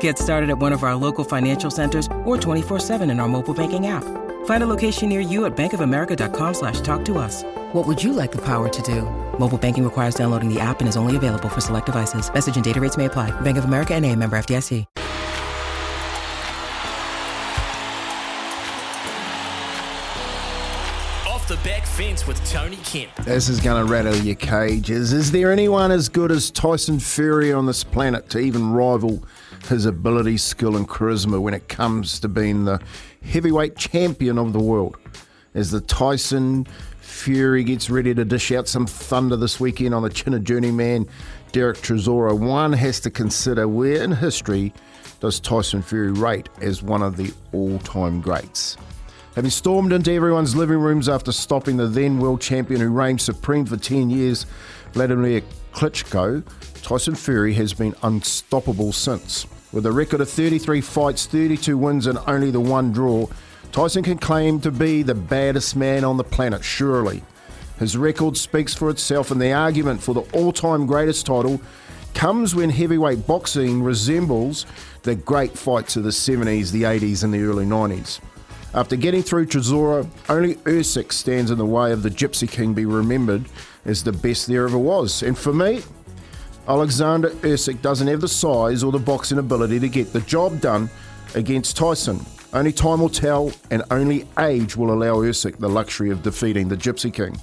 Get started at one of our local financial centers or 24-7 in our mobile banking app. Find a location near you at bankofamerica.com slash talk to us. What would you like the power to do? Mobile banking requires downloading the app and is only available for select devices. Message and data rates may apply. Bank of America and a member FDIC. Off the back fence with Tony Kemp. This is going to rattle your cages. Is there anyone as good as Tyson Fury on this planet to even rival his ability, skill, and charisma when it comes to being the heavyweight champion of the world? As the Tyson Fury gets ready to dish out some thunder this weekend on the chin of journeyman Derek Chisora, one has to consider where in history does Tyson Fury rate as one of the all time greats? Having stormed into everyone's living rooms after stopping the then world champion who reigned supreme for 10 years, Vladimir Klitschko, Tyson Fury has been unstoppable since. With a record of 33 fights, 32 wins, and only the one draw, Tyson can claim to be the baddest man on the planet, surely. His record speaks for itself, and the argument for the all time greatest title comes when heavyweight boxing resembles the great fights of the 70s, the 80s, and the early 90s. After getting through Chisora, only Usyk stands in the way of the Gypsy King be remembered as the best there ever was. And for me, Alexander Usyk doesn't have the size or the boxing ability to get the job done against Tyson. Only time will tell, and only age will allow Usyk the luxury of defeating the Gypsy King.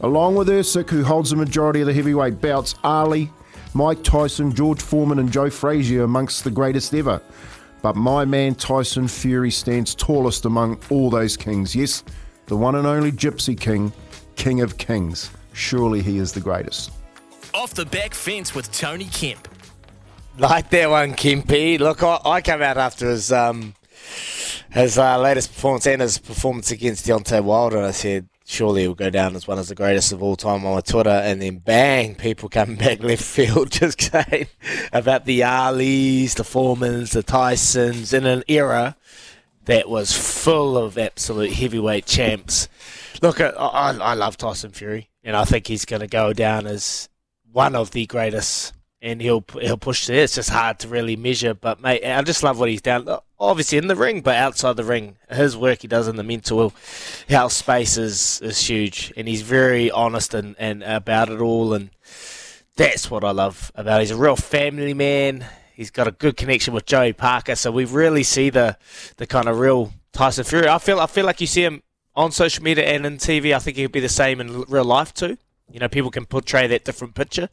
Along with Usyk, who holds the majority of the heavyweight bouts, Ali, Mike Tyson, George Foreman, and Joe Frazier amongst the greatest ever. But my man Tyson Fury stands tallest among all those kings. Yes, the one and only Gypsy King, King of Kings. Surely he is the greatest. Off the back fence with Tony Kemp. Like that one, Kempy. Look, I, I came out after his um his uh, latest performance and his performance against Deontay Wilder, and I said surely he'll go down as one of the greatest of all time on Twitter. And then bang, people coming back left field just saying about the Alis, the Foremans, the Tysons in an era that was full of absolute heavyweight champs. Look, I, I, I love Tyson Fury, and I think he's going to go down as one of the greatest. And he'll he'll push there. It's just hard to really measure, but mate, I just love what he's done. Obviously in the ring, but outside the ring, his work he does in the mental health space is, is huge, and he's very honest and, and about it all, and that's what I love about. Him. He's a real family man. He's got a good connection with Joey Parker, so we really see the the kind of real Tyson Fury. I feel I feel like you see him on social media and in TV. I think he'll be the same in real life too. You know, people can portray that different picture.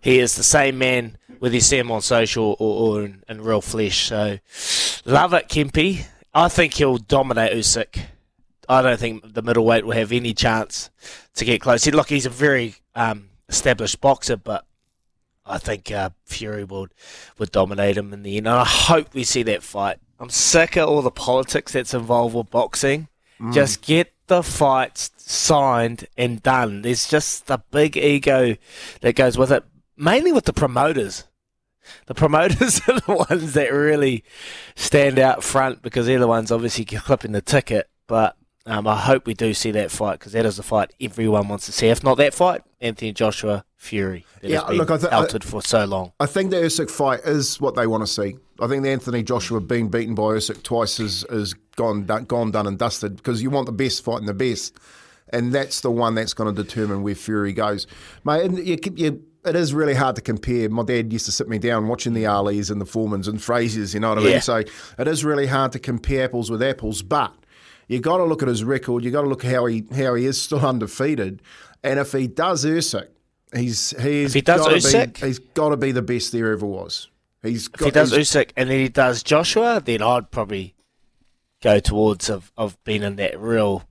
He is the same man whether you see him on social or, or in, in, real flesh. So, love it, Kempy. I think he'll dominate Usyk. I don't think the middleweight will have any chance to get close. He, look, he's a very um, established boxer, but I think uh, Fury would would dominate him in the end. And I hope we see that fight. I'm sick of all the politics that's involved with boxing. Mm. Just get the fights signed and done. There's just a big ego that goes with it, mainly with the promoters. The promoters are the ones that really stand out front because they're the ones obviously clipping the ticket. But um, I hope we do see that fight because that is the fight everyone wants to see. If not that fight, Anthony Joshua Fury. yeah, look, I th- outed for so long. I think the Usyk fight is what they want to see. I think the Anthony Joshua being beaten by Usyk twice is, is gone, gone, done and dusted because you want the best fight and the best. And that's the one that's going to determine where Fury goes. Mate, you, you, it is really hard to compare. My dad used to sit me down watching the Alis and the Foremans and Fraziers, you know what I mean? So it is really hard to compare apples with apples, but you got to look at his record. You got to look at how he how he is still undefeated, and if he does Usyk, he's he's if he does Usyk, be, he's got to be the best there ever was. He's If got. he does Usyk and then he does Joshua, then I'd probably go towards of, of being in that real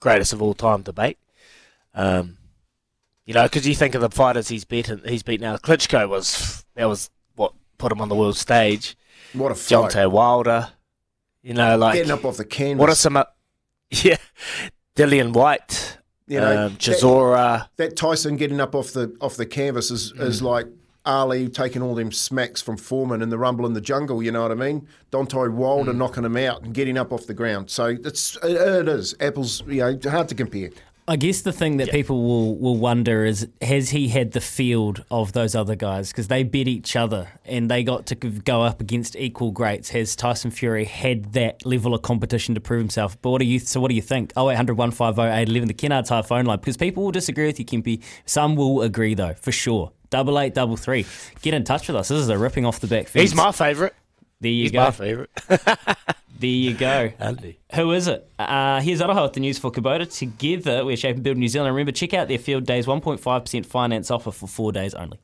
greatest of all time debate. Um, you know, because you think of the fighters he's beaten, he's beaten now. Klitschko was that was what put him on the world stage. what a fight! Deontay Wilder, you know, like Getting up off the canvas. what are some? o- Yeah, Dillian Whyte, you know, um, that- Chisora. that Tyson getting up off the off the canvas is, is Mm. like Ali taking all them smacks from Foreman in the Rumble in the Jungle. You know what I mean? Deontay Wilder Mm. knocking him out and getting up off the ground. So it's it, it is apples. You know, hard to compare. I guess the thing that people will, will wonder is has he had the field of those other guys because they bet each other and they got to go up against equal greats. Has Tyson Fury had that level of competition to prove himself? But what do you so what do you think? Oh, 0800 150 811, the Kennards Hire phone line because people will disagree with you, Kempy. Some will agree though, for sure. Double eight, double three. Get in touch with us. This is a ripping off the back. Fence. He's my favourite. There you He's go. my favourite. There you go. Andy. Who is it? Uh, here's Aroha with the news for Kubota. Together, we're shaping Build New Zealand. Remember, check out their field days 1.5% finance offer for four days only.